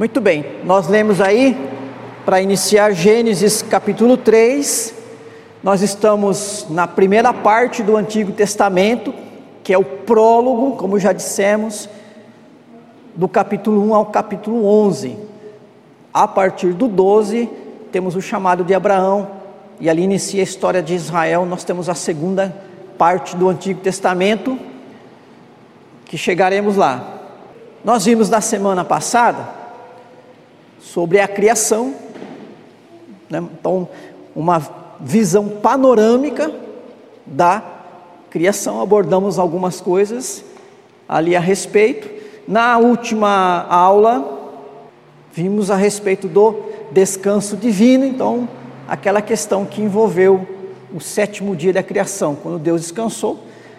Muito bem, nós lemos aí, para iniciar Gênesis capítulo 3, nós estamos na primeira parte do Antigo Testamento, que é o prólogo, como já dissemos, do capítulo 1 ao capítulo 11. A partir do 12, temos o chamado de Abraão, e ali inicia a história de Israel. Nós temos a segunda parte do Antigo Testamento, que chegaremos lá. Nós vimos na semana passada sobre a criação, né? então, uma visão panorâmica da criação, abordamos algumas coisas ali a respeito. Na última aula, vimos a respeito do descanso divino, então, aquela questão que envolveu o sétimo dia da criação, quando Deus descansou,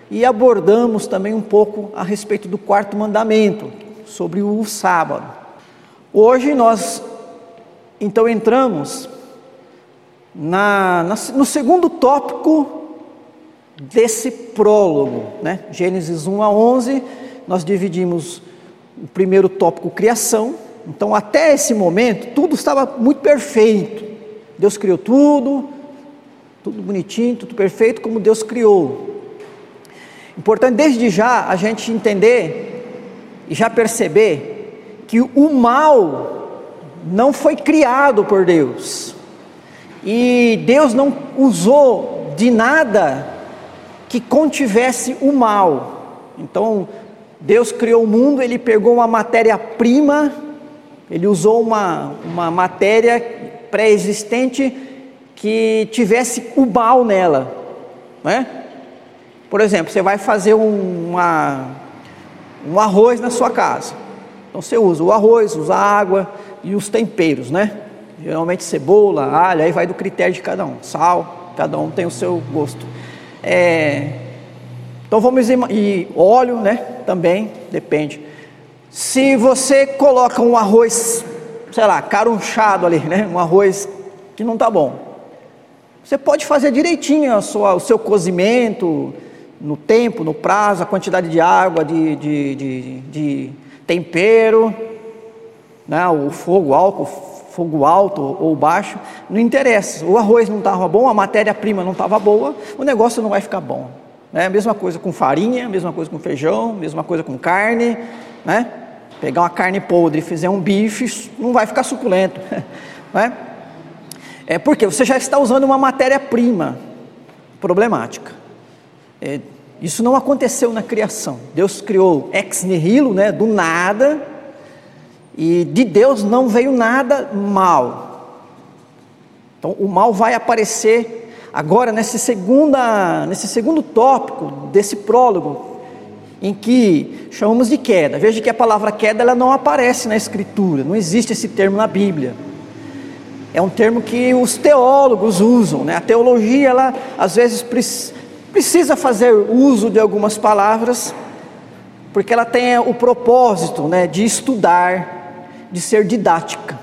e abordamos também um pouco a respeito do quarto mandamento, sobre o sábado. Hoje nós, então, entramos na, na, no segundo tópico desse prólogo, né? Gênesis 1 a 11, nós dividimos o primeiro tópico, criação. Então, até esse momento, tudo estava muito perfeito. Deus criou tudo, tudo bonitinho, tudo perfeito, como Deus criou. Importante desde já a gente entender e já perceber que o mal não foi criado por Deus. E Deus não usou de nada que contivesse o mal. Então, Deus criou o mundo, ele pegou uma matéria-prima, ele usou uma, uma matéria pré-existente que tivesse o mal nela, né? Por exemplo, você vai fazer uma, um arroz na sua casa. Então você usa o arroz, usa a água e os temperos, né? Geralmente cebola, alho, aí vai do critério de cada um. Sal, cada um tem o seu gosto. É, então vamos e óleo, né? Também depende. Se você coloca um arroz, sei lá, carunchado ali, né? Um arroz que não tá bom. Você pode fazer direitinho a sua, o seu cozimento, no tempo, no prazo, a quantidade de água, de, de, de, de tempero, né? o fogo álcool, fogo alto ou baixo, não interessa. O arroz não estava bom, a matéria-prima não estava boa, o negócio não vai ficar bom. Né? Mesma coisa com farinha, mesma coisa com feijão, mesma coisa com carne. Né? Pegar uma carne podre e fizer um bife, não vai ficar suculento. Né? É porque você já está usando uma matéria-prima problemática. É, isso não aconteceu na criação. Deus criou ex nihilo, né, do nada, e de Deus não veio nada mal. Então o mal vai aparecer agora nesse, segunda, nesse segundo tópico desse prólogo, em que chamamos de queda. Veja que a palavra queda ela não aparece na Escritura, não existe esse termo na Bíblia. É um termo que os teólogos usam, né? A teologia, ela às vezes precisa fazer uso de algumas palavras, porque ela tem o propósito né, de estudar, de ser didática.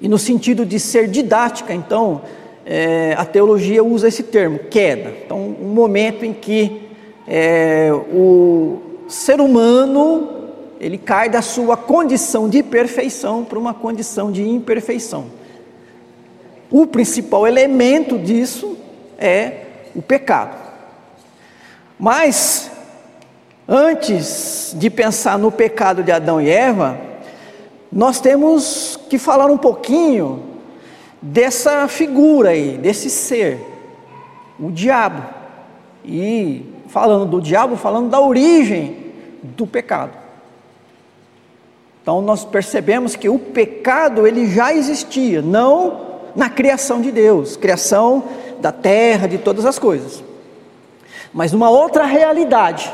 E no sentido de ser didática, então, é, a teologia usa esse termo, queda. Então, um momento em que é, o ser humano ele cai da sua condição de perfeição para uma condição de imperfeição. O principal elemento disso é o pecado. Mas, antes de pensar no pecado de Adão e Eva, nós temos que falar um pouquinho dessa figura aí, desse ser, o diabo. E falando do diabo, falando da origem do pecado. Então nós percebemos que o pecado ele já existia, não na criação de Deus, criação da terra, de todas as coisas. Mas numa outra realidade.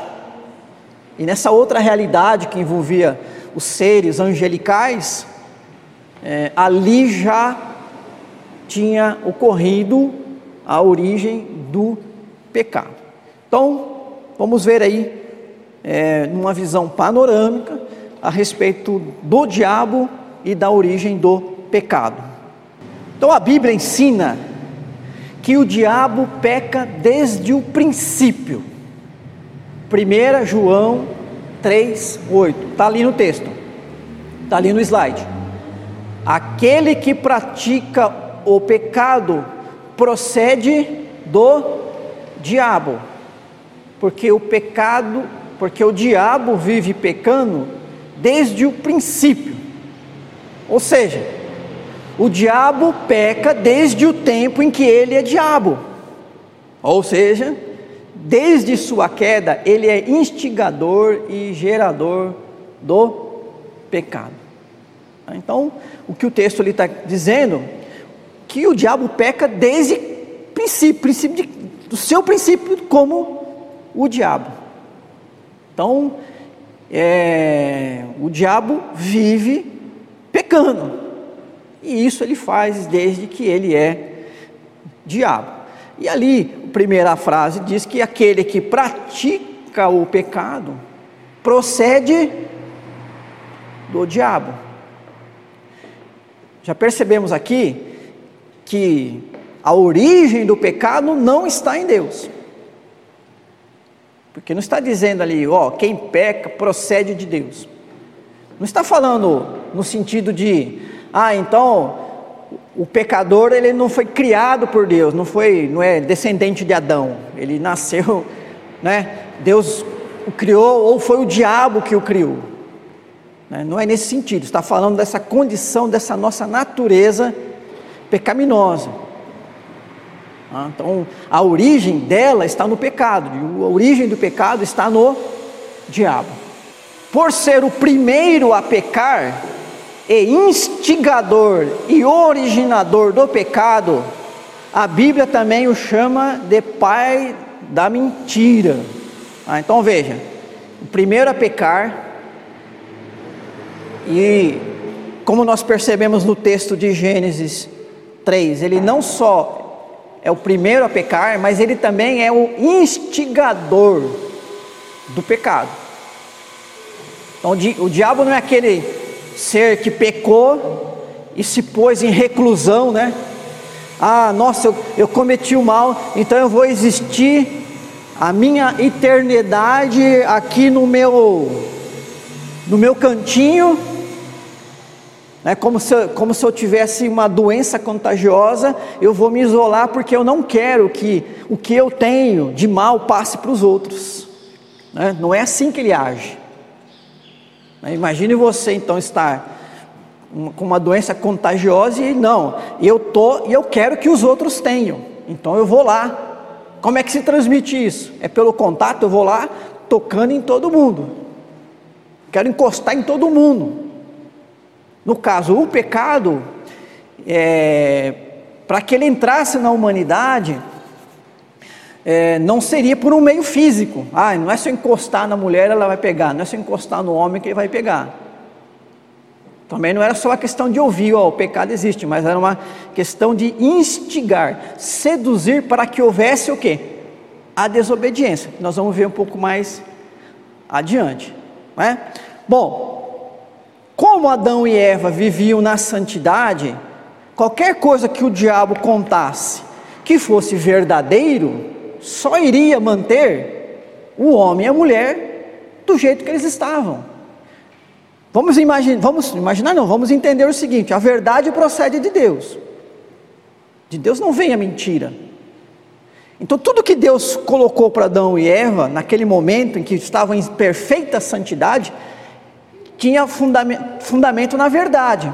E nessa outra realidade que envolvia os seres angelicais, é, ali já tinha ocorrido a origem do pecado. Então, vamos ver aí, é, numa visão panorâmica, a respeito do diabo e da origem do pecado. Então a Bíblia ensina que o diabo peca desde o princípio. 1 João 3, 8, está ali no texto. Está ali no slide. Aquele que pratica o pecado procede do diabo, porque o pecado, porque o diabo vive pecando desde o princípio. Ou seja, o diabo peca desde o tempo em que ele é diabo. Ou seja, desde sua queda, ele é instigador e gerador do pecado. Então, o que o texto ali está dizendo, que o diabo peca desde o princípio, princípio de, do seu princípio como o diabo. Então, é, o diabo vive pecando. E isso ele faz desde que ele é diabo. E ali, a primeira frase diz que aquele que pratica o pecado procede do diabo. Já percebemos aqui que a origem do pecado não está em Deus. Porque não está dizendo ali, ó, quem peca procede de Deus. Não está falando no sentido de, ah, então o pecador ele não foi criado por Deus, não foi, não é descendente de Adão. Ele nasceu, né? Deus o criou ou foi o diabo que o criou. Né? Não é nesse sentido. Está falando dessa condição, dessa nossa natureza pecaminosa. Ah, então, a origem dela está no pecado, e a origem do pecado está no diabo por ser o primeiro a pecar e instigador e originador do pecado, a Bíblia também o chama de pai da mentira. Ah, então veja, o primeiro a pecar, e como nós percebemos no texto de Gênesis 3, ele não só é o primeiro a pecar, mas ele também é o instigador do pecado. Então, o diabo não é aquele ser que pecou e se pôs em reclusão, né? Ah, nossa, eu, eu cometi o mal, então eu vou existir a minha eternidade aqui no meu no meu cantinho, né, como, se, eu, como se eu tivesse uma doença contagiosa, eu vou me isolar porque eu não quero que o que eu tenho de mal passe para os outros. Né? Não é assim que ele age. Né? Imagine você então estar com uma doença contagiosa e não, eu tô e eu quero que os outros tenham. Então eu vou lá. Como é que se transmite isso? É pelo contato, eu vou lá tocando em todo mundo. Quero encostar em todo mundo. No caso, o pecado, é, para que ele entrasse na humanidade, é, não seria por um meio físico. Ah, não é se eu encostar na mulher ela vai pegar, não é se eu encostar no homem que ele vai pegar. Também não era só a questão de ouvir, ó, o pecado existe, mas era uma questão de instigar, seduzir para que houvesse o quê? A desobediência. Nós vamos ver um pouco mais adiante. Não é? Bom, como Adão e Eva viviam na santidade, qualquer coisa que o diabo contasse que fosse verdadeiro, só iria manter o homem e a mulher do jeito que eles estavam. Vamos imaginar, vamos imaginar não, vamos entender o seguinte: a verdade procede de Deus. De Deus não vem a mentira. Então tudo que Deus colocou para Adão e Eva naquele momento em que estavam em perfeita santidade tinha fundamento, fundamento na verdade.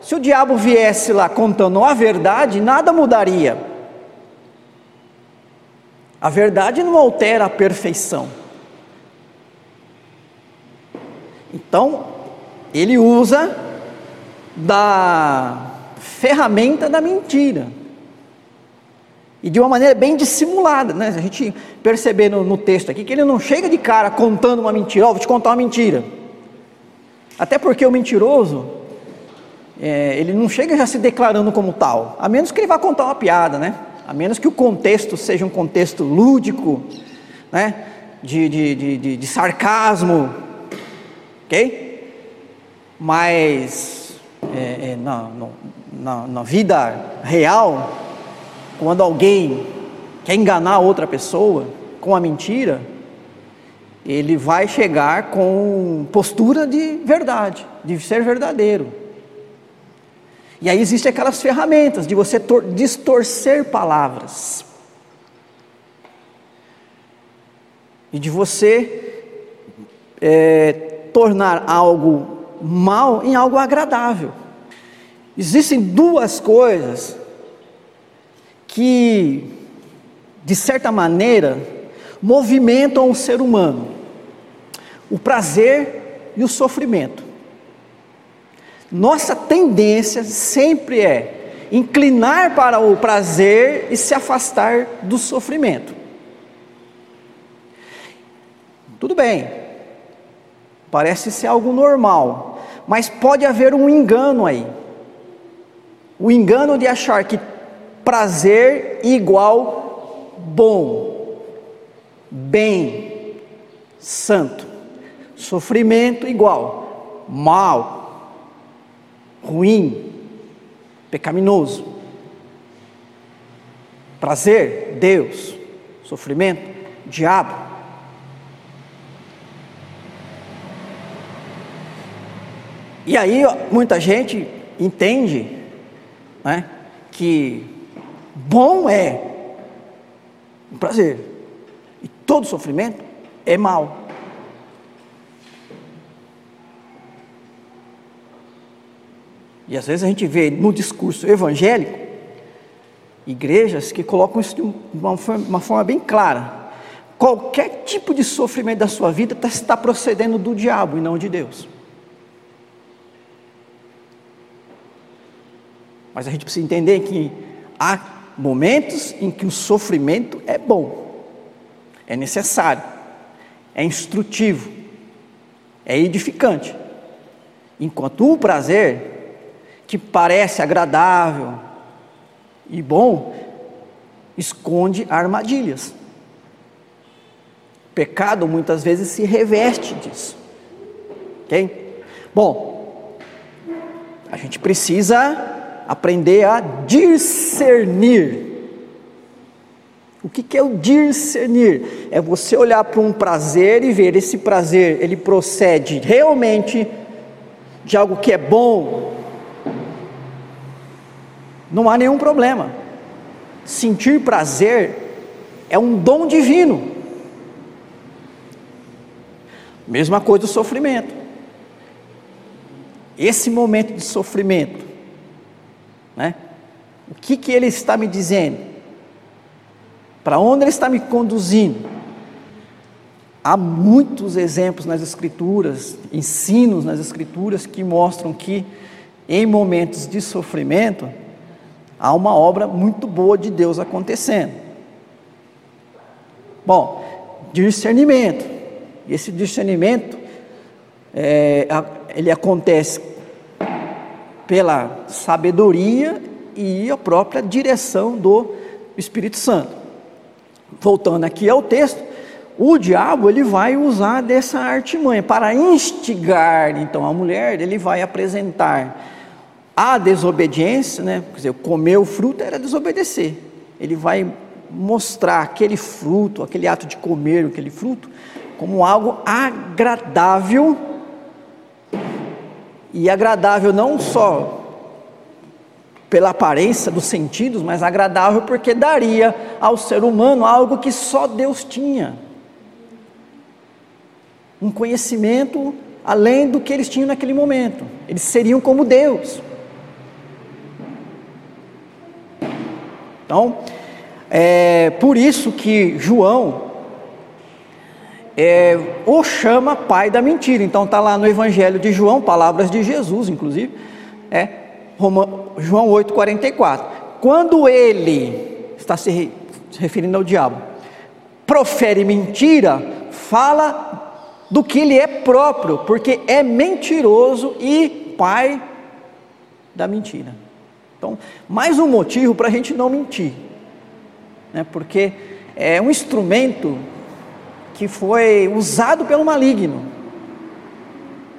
Se o diabo viesse lá contando a verdade, nada mudaria. A verdade não altera a perfeição. Então, ele usa da ferramenta da mentira. E de uma maneira bem dissimulada, né? A gente perceber no, no texto aqui que ele não chega de cara contando uma mentira, ó, oh, vou te contar uma mentira. Até porque o mentiroso, é, ele não chega já se declarando como tal, a menos que ele vá contar uma piada, né? A menos que o contexto seja um contexto lúdico, né? de, de, de, de sarcasmo, ok? Mas é, é, na, na, na vida real, quando alguém quer enganar outra pessoa com a mentira, ele vai chegar com postura de verdade, de ser verdadeiro. E aí existem aquelas ferramentas de você distorcer palavras. E de você é, tornar algo mal em algo agradável. Existem duas coisas que, de certa maneira, movimentam o ser humano: o prazer e o sofrimento. Nossa tendência sempre é inclinar para o prazer e se afastar do sofrimento. Tudo bem, parece ser algo normal, mas pode haver um engano aí. O engano de achar que prazer igual bom bem, santo. Sofrimento igual, mal, ruim, pecaminoso. Prazer, Deus. Sofrimento, diabo. E aí muita gente entende né, que bom é um prazer, Todo sofrimento é mal. E às vezes a gente vê no discurso evangélico igrejas que colocam isso de uma forma, uma forma bem clara. Qualquer tipo de sofrimento da sua vida está, está procedendo do diabo e não de Deus. Mas a gente precisa entender que há momentos em que o sofrimento é bom é necessário, é instrutivo, é edificante. Enquanto o prazer, que parece agradável e bom, esconde armadilhas. Pecado muitas vezes se reveste disso. Ok? Bom, a gente precisa aprender a discernir o que é o discernir? É você olhar para um prazer e ver esse prazer, ele procede realmente de algo que é bom. Não há nenhum problema. Sentir prazer é um dom divino. Mesma coisa o sofrimento. Esse momento de sofrimento, né? O que que ele está me dizendo? Para onde Ele está me conduzindo? Há muitos exemplos nas Escrituras, ensinos nas Escrituras que mostram que em momentos de sofrimento há uma obra muito boa de Deus acontecendo. Bom, discernimento. Esse discernimento é, ele acontece pela sabedoria e a própria direção do Espírito Santo voltando aqui ao texto, o diabo ele vai usar dessa artimanha para instigar então a mulher, ele vai apresentar a desobediência, né? Quer dizer, comer o fruto era desobedecer. Ele vai mostrar aquele fruto, aquele ato de comer aquele fruto, como algo agradável e agradável não só pela aparência dos sentidos, mas agradável porque daria ao ser humano algo que só Deus tinha. Um conhecimento além do que eles tinham naquele momento. Eles seriam como Deus. Então, é por isso que João é, o chama pai da mentira. Então está lá no Evangelho de João, palavras de Jesus, inclusive, é João 8,44. Quando ele está se referindo ao diabo, profere mentira, fala do que ele é próprio, porque é mentiroso e pai da mentira. Então, mais um motivo para a gente não mentir, né? porque é um instrumento que foi usado pelo maligno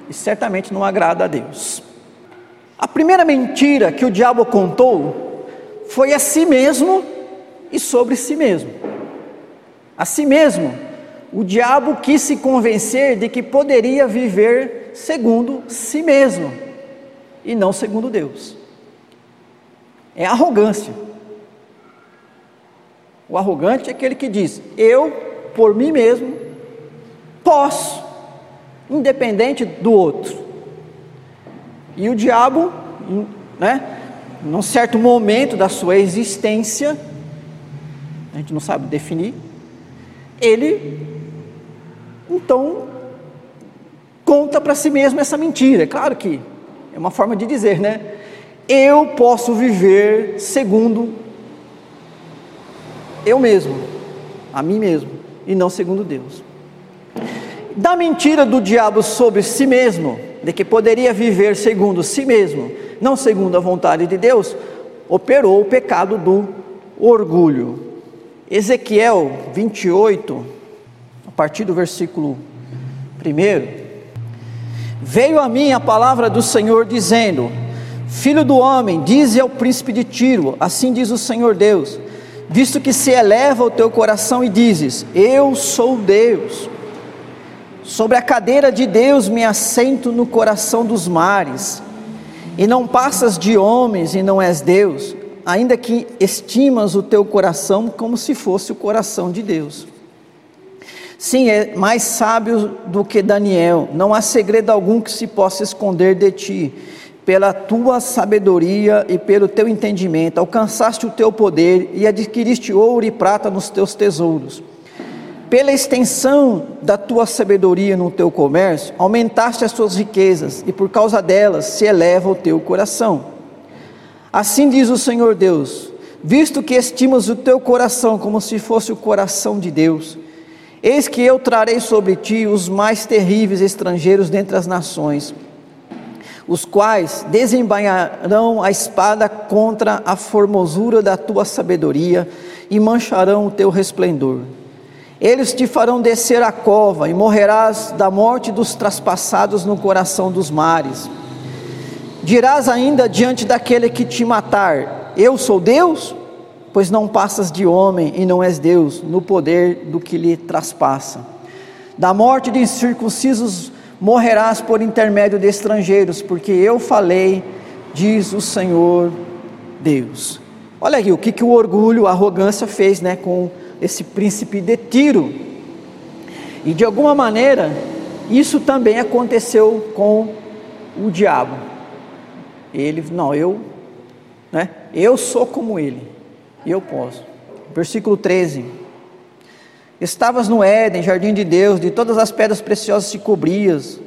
e certamente não agrada a Deus. A primeira mentira que o diabo contou foi a si mesmo e sobre si mesmo. A si mesmo, o diabo quis se convencer de que poderia viver segundo si mesmo e não segundo Deus. É arrogância. O arrogante é aquele que diz: Eu, por mim mesmo, posso, independente do outro. E o diabo, né, num certo momento da sua existência, a gente não sabe definir, ele então conta para si mesmo essa mentira. É claro que é uma forma de dizer, né? Eu posso viver segundo eu mesmo, a mim mesmo, e não segundo Deus. Da mentira do diabo sobre si mesmo, de que poderia viver segundo si mesmo, não segundo a vontade de Deus, operou o pecado do orgulho. Ezequiel 28, a partir do versículo 1. Veio a mim a palavra do Senhor dizendo: Filho do homem, dize ao príncipe de Tiro, assim diz o Senhor Deus: visto que se eleva o teu coração e dizes: Eu sou Deus. Sobre a cadeira de Deus me assento no coração dos mares, e não passas de homens e não és Deus, ainda que estimas o teu coração como se fosse o coração de Deus. Sim, é mais sábio do que Daniel, não há segredo algum que se possa esconder de ti pela tua sabedoria e pelo teu entendimento, alcançaste o teu poder e adquiriste ouro e prata nos teus tesouros. Pela extensão da tua sabedoria no teu comércio, aumentaste as tuas riquezas, e por causa delas se eleva o teu coração. Assim diz o Senhor Deus: visto que estimas o teu coração como se fosse o coração de Deus, eis que eu trarei sobre ti os mais terríveis estrangeiros dentre as nações os quais desembainharão a espada contra a formosura da tua sabedoria e mancharão o teu resplendor. Eles te farão descer a cova e morrerás da morte dos traspassados no coração dos mares. Dirás ainda diante daquele que te matar: Eu sou Deus? Pois não passas de homem e não és Deus, no poder do que lhe traspassa. Da morte de incircuncisos morrerás por intermédio de estrangeiros, porque eu falei, diz o Senhor Deus. Olha aqui o que, que o orgulho, a arrogância fez né, com esse príncipe de Tiro. E de alguma maneira, isso também aconteceu com o diabo. Ele, não, eu, né, eu sou como ele, eu posso. Versículo 13. Estavas no Éden, jardim de Deus, de todas as pedras preciosas te cobrias.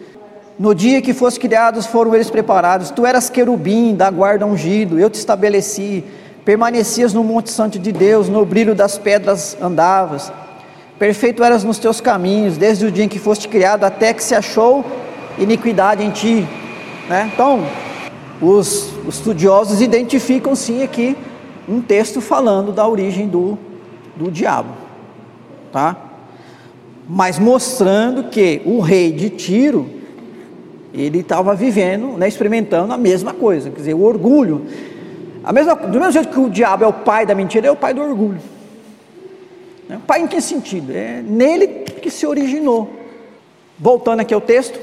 No dia que foste criados foram eles preparados. Tu eras querubim da guarda ungido, eu te estabeleci. Permanecias no monte santo de Deus, no brilho das pedras andavas. Perfeito eras nos teus caminhos, desde o dia em que foste criado até que se achou iniquidade em ti. Né? Então, os, os estudiosos identificam sim aqui um texto falando da origem do, do diabo tá? Mas mostrando que o rei de Tiro, ele estava vivendo, né, experimentando a mesma coisa, quer dizer, o orgulho. A mesma, do mesmo jeito que o diabo é o pai da mentira, é o pai do orgulho. O né, pai em que sentido? É nele que se originou. Voltando aqui ao texto,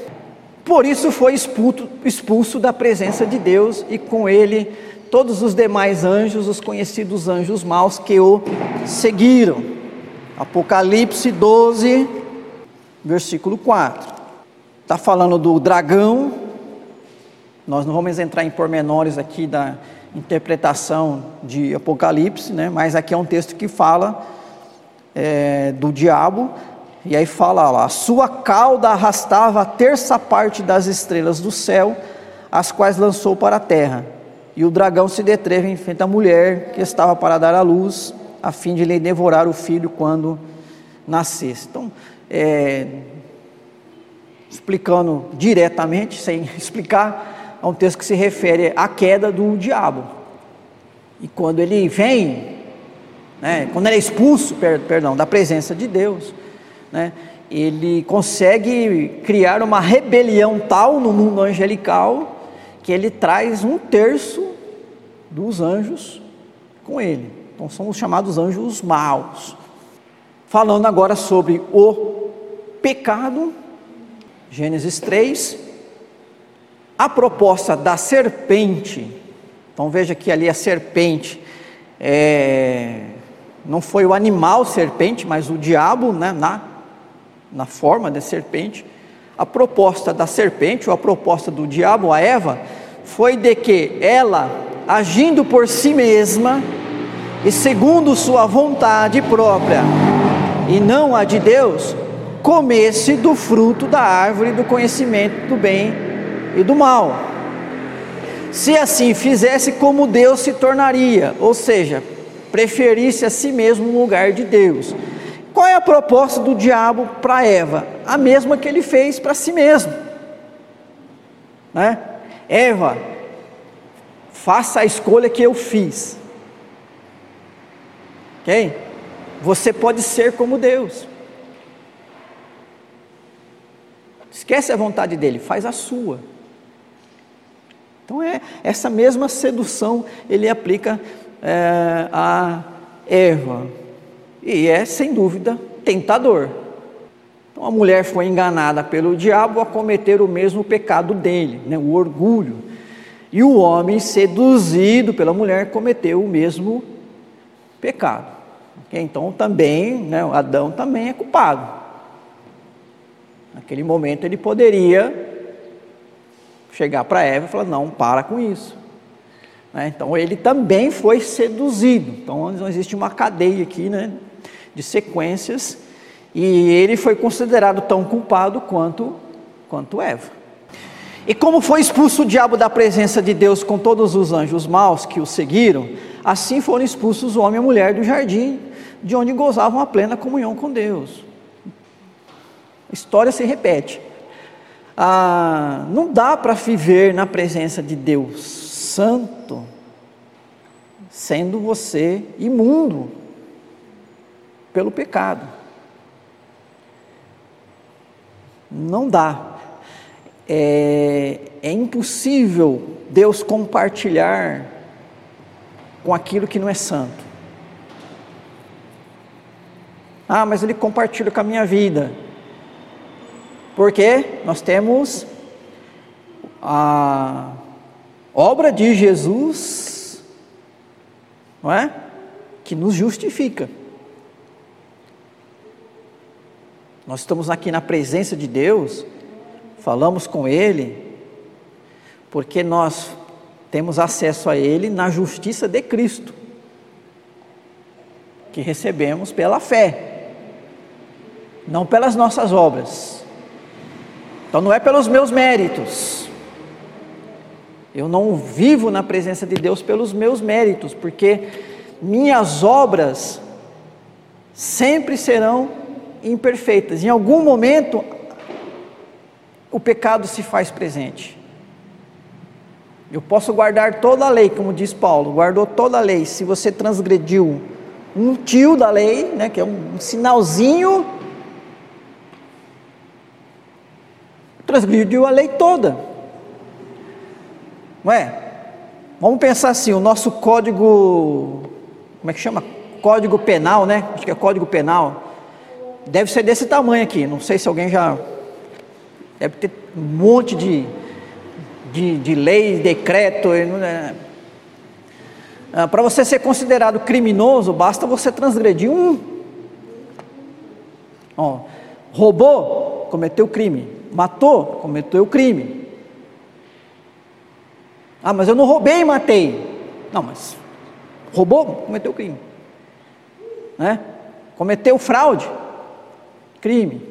por isso foi expulso, expulso da presença de Deus e com ele todos os demais anjos, os conhecidos anjos maus que o seguiram. Apocalipse 12, versículo 4. Está falando do dragão. Nós não vamos entrar em pormenores aqui da interpretação de Apocalipse, né? mas aqui é um texto que fala é, do diabo. E aí fala lá: a sua cauda arrastava a terça parte das estrelas do céu, as quais lançou para a terra. E o dragão se deteve em frente à mulher que estava para dar à luz a fim de lhe devorar o filho quando nascesse. Então, é, explicando diretamente, sem explicar, é um texto que se refere à queda do diabo. E quando ele vem, né, quando ele é expulso, per, perdão, da presença de Deus, né, ele consegue criar uma rebelião tal no mundo angelical que ele traz um terço dos anjos com ele. Então são os chamados anjos maus. Falando agora sobre o pecado, Gênesis 3, a proposta da serpente, então veja que ali a serpente é, não foi o animal serpente, mas o diabo né, na, na forma de serpente. A proposta da serpente, ou a proposta do diabo a Eva, foi de que ela, agindo por si mesma e segundo sua vontade própria, e não a de Deus, comesse do fruto da árvore do conhecimento do bem e do mal. Se assim fizesse, como Deus se tornaria, ou seja, preferisse a si mesmo no lugar de Deus. Qual é a proposta do diabo para Eva? A mesma que ele fez para si mesmo. Né? Eva, faça a escolha que eu fiz. Ok? Você pode ser como Deus. Esquece a vontade dele, faz a sua. Então é essa mesma sedução ele aplica é, a Eva e é sem dúvida tentador. Então a mulher foi enganada pelo diabo a cometer o mesmo pecado dele, né, o orgulho. E o homem, seduzido pela mulher, cometeu o mesmo pecado. Então também, né, Adão também é culpado. Naquele momento ele poderia chegar para Eva e falar: não, para com isso. Né? Então ele também foi seduzido. Então existe uma cadeia aqui né, de sequências. E ele foi considerado tão culpado quanto, quanto Eva. E como foi expulso o diabo da presença de Deus com todos os anjos maus que o seguiram, assim foram expulsos o homem e a mulher do jardim de onde gozavam a plena comunhão com Deus. A história se repete. Ah, não dá para viver na presença de Deus Santo, sendo você imundo pelo pecado. Não dá. É, é impossível Deus compartilhar com aquilo que não é santo. Ah, mas ele compartilha com a minha vida. Porque nós temos a obra de Jesus, não é? Que nos justifica. Nós estamos aqui na presença de Deus, falamos com Ele, porque nós temos acesso a Ele na justiça de Cristo, que recebemos pela fé não pelas nossas obras. Então não é pelos meus méritos. Eu não vivo na presença de Deus pelos meus méritos, porque minhas obras sempre serão imperfeitas. Em algum momento o pecado se faz presente. Eu posso guardar toda a lei, como diz Paulo, guardou toda a lei. Se você transgrediu um tio da lei, né, que é um sinalzinho transgrediu a lei toda. Não é? Vamos pensar assim, o nosso código, como é que chama? Código penal, né? Acho que é código penal. Deve ser desse tamanho aqui. Não sei se alguém já. Deve ter um monte de, de, de leis, decreto. Né? Ah, Para você ser considerado criminoso, basta você transgredir um. Ó, roubou, cometeu crime matou, cometeu crime. Ah, mas eu não roubei e matei. Não, mas roubou, cometeu crime. Né? Cometeu fraude, crime.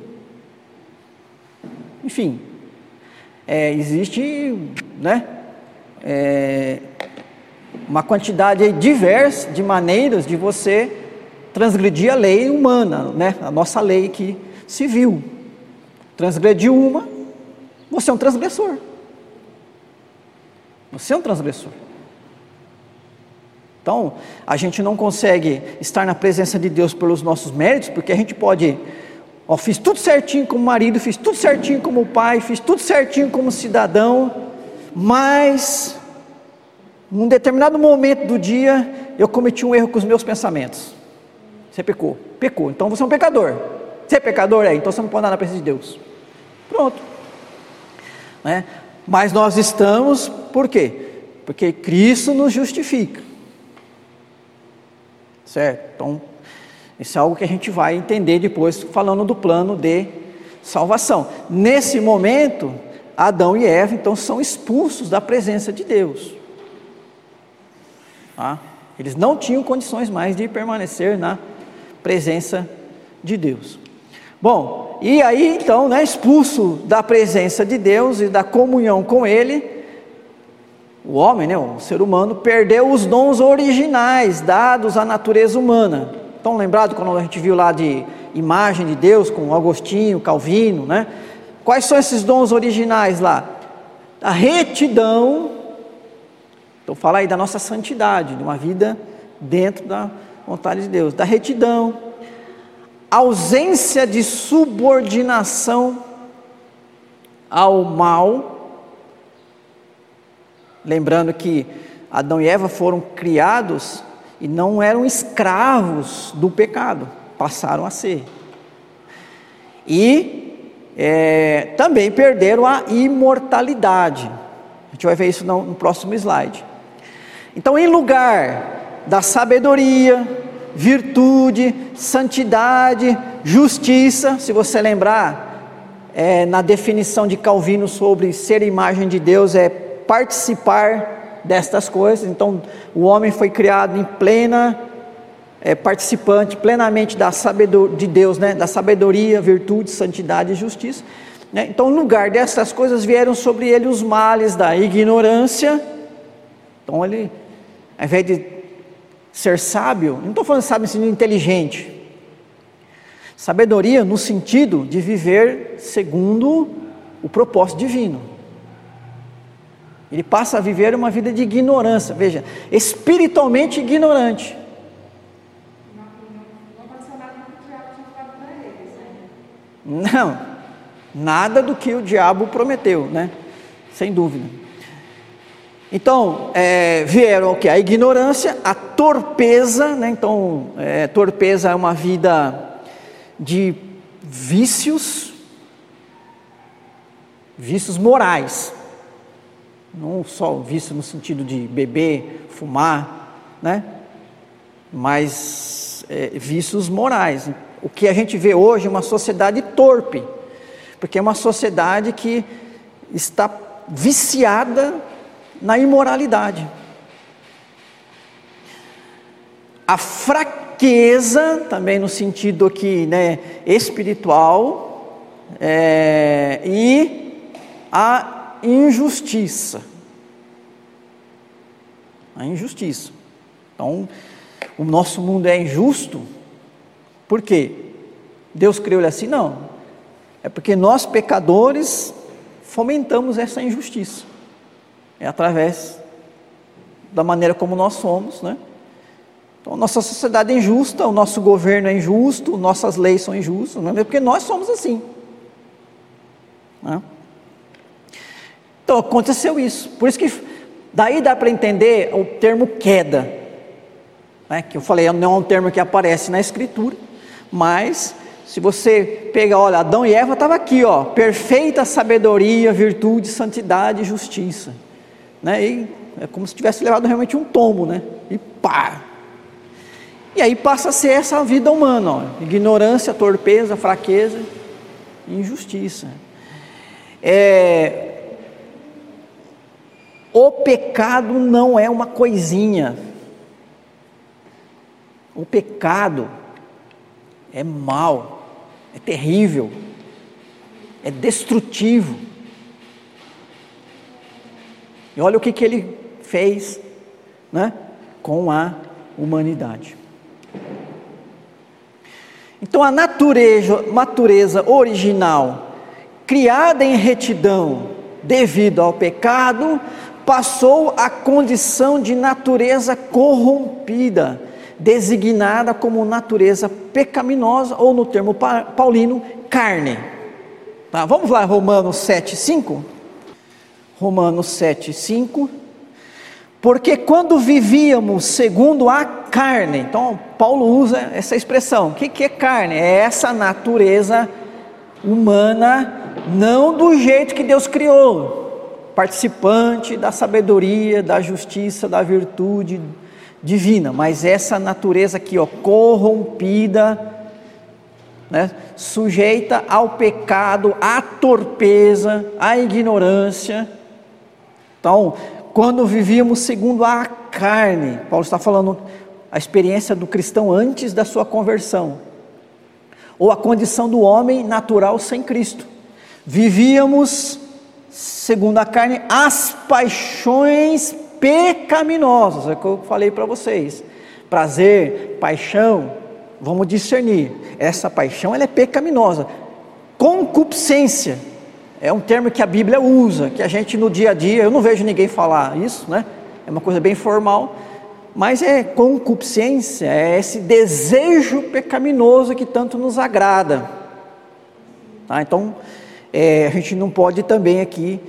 Enfim, é, existe né, é, uma quantidade diversa de maneiras de você transgredir a lei humana, né, a nossa lei aqui civil. Transgrediu uma, você é um transgressor. Você é um transgressor. Então, a gente não consegue estar na presença de Deus pelos nossos méritos, porque a gente pode, ó, fiz tudo certinho como marido, fiz tudo certinho como pai, fiz tudo certinho como cidadão, mas num determinado momento do dia eu cometi um erro com os meus pensamentos. Você pecou, pecou. Então você é um pecador. Você é pecador? É, então você não pode andar na presença de Deus. Pronto. Né? Mas nós estamos, por quê? Porque Cristo nos justifica. Certo? Então, isso é algo que a gente vai entender depois, falando do plano de salvação. Nesse momento, Adão e Eva, então, são expulsos da presença de Deus. Tá? Eles não tinham condições mais de permanecer na presença de Deus. Bom, e aí então, né, expulso da presença de Deus e da comunhão com Ele, o homem, né, o ser humano, perdeu os dons originais dados à natureza humana. Estão lembrados quando a gente viu lá de imagem de Deus com Agostinho, Calvino, né? Quais são esses dons originais lá? A retidão, então fala aí da nossa santidade, de uma vida dentro da vontade de Deus, da retidão, ausência de subordinação ao mal. Lembrando que Adão e Eva foram criados e não eram escravos do pecado, passaram a ser. E é, também perderam a imortalidade. A gente vai ver isso no, no próximo slide. Então, em lugar da sabedoria, virtude, santidade, justiça. Se você lembrar, é, na definição de Calvino sobre ser imagem de Deus, é participar destas coisas. Então, o homem foi criado em plena é, participante, plenamente da sabedoria de Deus, né? da sabedoria, virtude, santidade e justiça. Né? Então, no lugar dessas coisas, vieram sobre ele os males da ignorância. Então, ele, ao invés de ser sábio, não estou falando sábio no sentido inteligente. Sabedoria no sentido de viver segundo o propósito divino. Ele passa a viver uma vida de ignorância, veja, espiritualmente ignorante. Não, nada do que o diabo prometeu, né? Sem dúvida. Então, é, vieram o que? A ignorância, a torpeza, né? então, é, torpeza é uma vida de vícios, vícios morais, não só vício no sentido de beber, fumar, né? mas é, vícios morais. O que a gente vê hoje é uma sociedade torpe, porque é uma sociedade que está viciada na imoralidade. A fraqueza, também no sentido aqui né, espiritual, é, e a injustiça. A injustiça. Então, o nosso mundo é injusto, por quê? Deus criou ele assim? Não. É porque nós, pecadores, fomentamos essa injustiça. É através da maneira como nós somos, né? Então, nossa sociedade é injusta, o nosso governo é injusto, nossas leis são injustas, não é porque nós somos assim. Né? Então, aconteceu isso. Por isso que daí dá para entender o termo queda, né? que eu falei, não é um termo que aparece na Escritura, mas se você pegar, olha, Adão e Eva estavam aqui, ó, perfeita sabedoria, virtude, santidade justiça né? E é como se tivesse levado realmente um tombo, né? E pá! E aí passa a ser essa vida humana, ó, ignorância, torpeza, fraqueza, injustiça. É, o pecado não é uma coisinha. O pecado é mal, é terrível, é destrutivo. E olha o que, que ele fez né, com a humanidade. Então, a natureza, natureza original, criada em retidão devido ao pecado, passou à condição de natureza corrompida, designada como natureza pecaminosa, ou no termo paulino, carne. Tá, vamos lá, Romanos 7, 5. Romanos 7, 5. Porque quando vivíamos segundo a carne. Então, Paulo usa essa expressão. O que, que é carne? É essa natureza humana, não do jeito que Deus criou, participante da sabedoria, da justiça, da virtude divina, mas essa natureza aqui, ó, corrompida, né, sujeita ao pecado, à torpeza, à ignorância. Então, quando vivíamos segundo a carne, Paulo está falando a experiência do cristão antes da sua conversão, ou a condição do homem natural sem Cristo. Vivíamos segundo a carne as paixões pecaminosas, é o que eu falei para vocês. Prazer, paixão, vamos discernir. Essa paixão ela é pecaminosa. Concupiscência é um termo que a Bíblia usa, que a gente no dia a dia, eu não vejo ninguém falar isso, né? É uma coisa bem formal, mas é concupiscência, é esse desejo pecaminoso que tanto nos agrada. Tá? Então, é, a gente não pode também aqui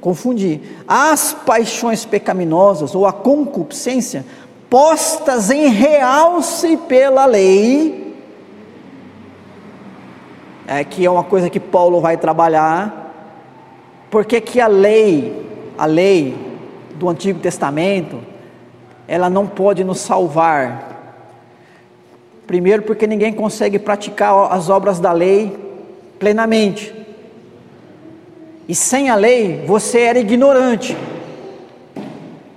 confundir. As paixões pecaminosas ou a concupiscência, postas em realce pela lei, é, que é uma coisa que Paulo vai trabalhar, porque que a lei, a lei do Antigo Testamento, ela não pode nos salvar. Primeiro, porque ninguém consegue praticar as obras da lei plenamente. E sem a lei, você era ignorante.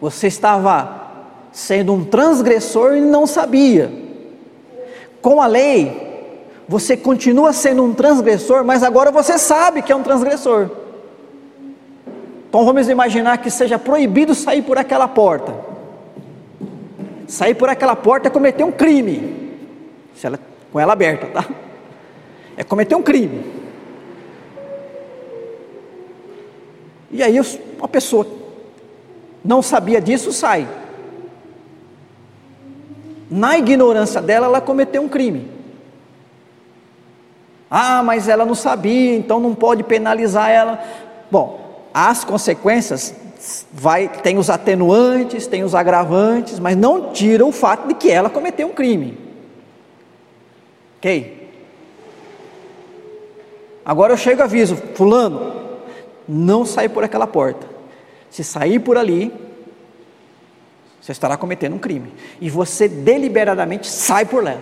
Você estava sendo um transgressor e não sabia. Com a lei, você continua sendo um transgressor, mas agora você sabe que é um transgressor. Então vamos imaginar que seja proibido sair por aquela porta. Sair por aquela porta é cometer um crime. Se ela, com ela aberta, tá? É cometer um crime. E aí uma pessoa não sabia disso, sai. Na ignorância dela, ela cometeu um crime. Ah, mas ela não sabia, então não pode penalizar ela. Bom, as consequências vai tem os atenuantes, tem os agravantes, mas não tira o fato de que ela cometeu um crime. OK? Agora eu chego e aviso, fulano, não sair por aquela porta. Se sair por ali, você estará cometendo um crime. E você deliberadamente sai por lá.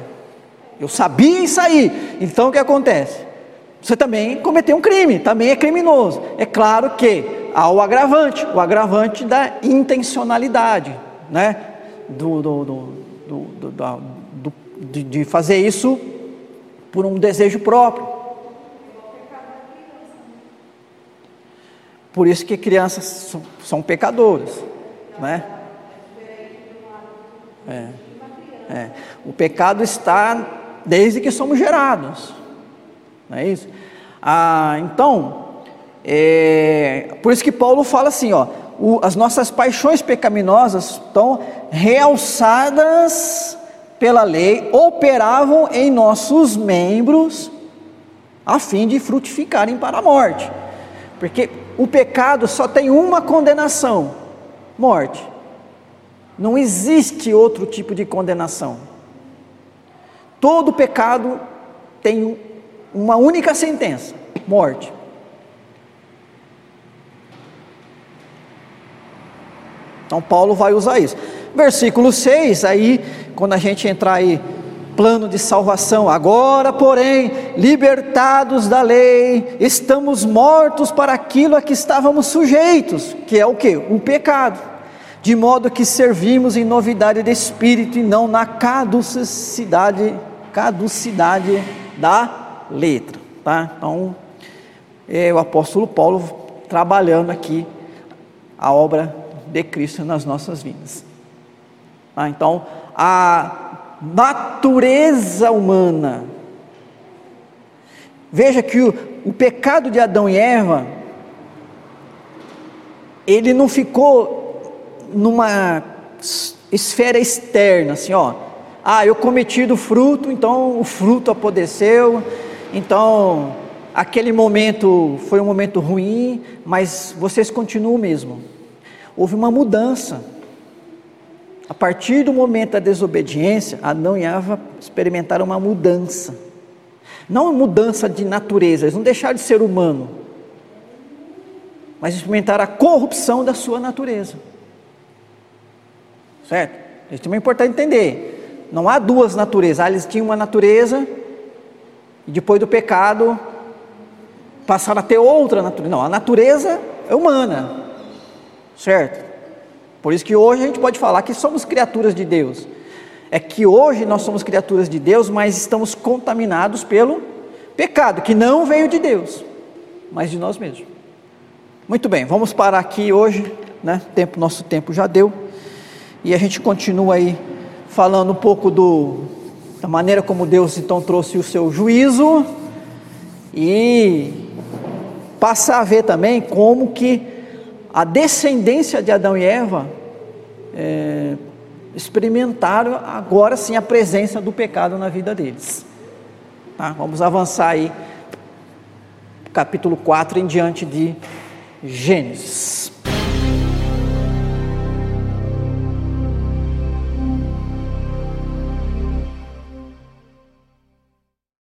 Eu sabia em sair. Então o que acontece? Você também cometeu um crime, também é criminoso. É claro que há o agravante, o agravante da intencionalidade, né? Do, do, do, do de, de fazer isso por um desejo próprio. Por isso que crianças são, pecadoras, né? É, é. O pecado está desde que somos gerados, não é isso? Ah, então, é, por isso que Paulo fala assim, ó, o, as nossas paixões pecaminosas estão realçadas pela lei, operavam em nossos membros a fim de frutificarem para a morte. Porque o pecado só tem uma condenação: morte. Não existe outro tipo de condenação. Todo pecado tem uma única sentença: morte. Então Paulo vai usar isso. Versículo 6, aí, quando a gente entrar aí plano de salvação. Agora, porém, libertados da lei, estamos mortos para aquilo a que estávamos sujeitos, que é o que? O pecado. De modo que servimos em novidade de espírito e não na caducidade, caducidade da letra, tá? Então, é o apóstolo Paulo trabalhando aqui a obra de Cristo nas nossas vidas. Tá? Então, a natureza humana. Veja que o, o pecado de Adão e Eva, ele não ficou numa esfera externa, assim, ó. Ah, eu cometi do fruto, então o fruto apodreceu, então aquele momento foi um momento ruim, mas vocês continuam mesmo. Houve uma mudança. A partir do momento da desobediência, Adão e Eva experimentaram uma mudança. Não uma mudança de natureza, eles não deixaram de ser humano, mas experimentaram a corrupção da sua natureza. Certo? Isso também é importante entender. Não há duas naturezas. Ah, eles tinham uma natureza e depois do pecado passaram a ter outra natureza. Não, a natureza é humana. Certo? Por isso que hoje a gente pode falar que somos criaturas de Deus. É que hoje nós somos criaturas de Deus, mas estamos contaminados pelo pecado, que não veio de Deus, mas de nós mesmos. Muito bem, vamos parar aqui hoje, né? Tempo, nosso tempo já deu. E a gente continua aí falando um pouco do, da maneira como Deus então trouxe o seu juízo e passa a ver também como que a descendência de Adão e Eva é, experimentaram agora sim a presença do pecado na vida deles. Tá? Vamos avançar aí, capítulo 4 em diante de Gênesis.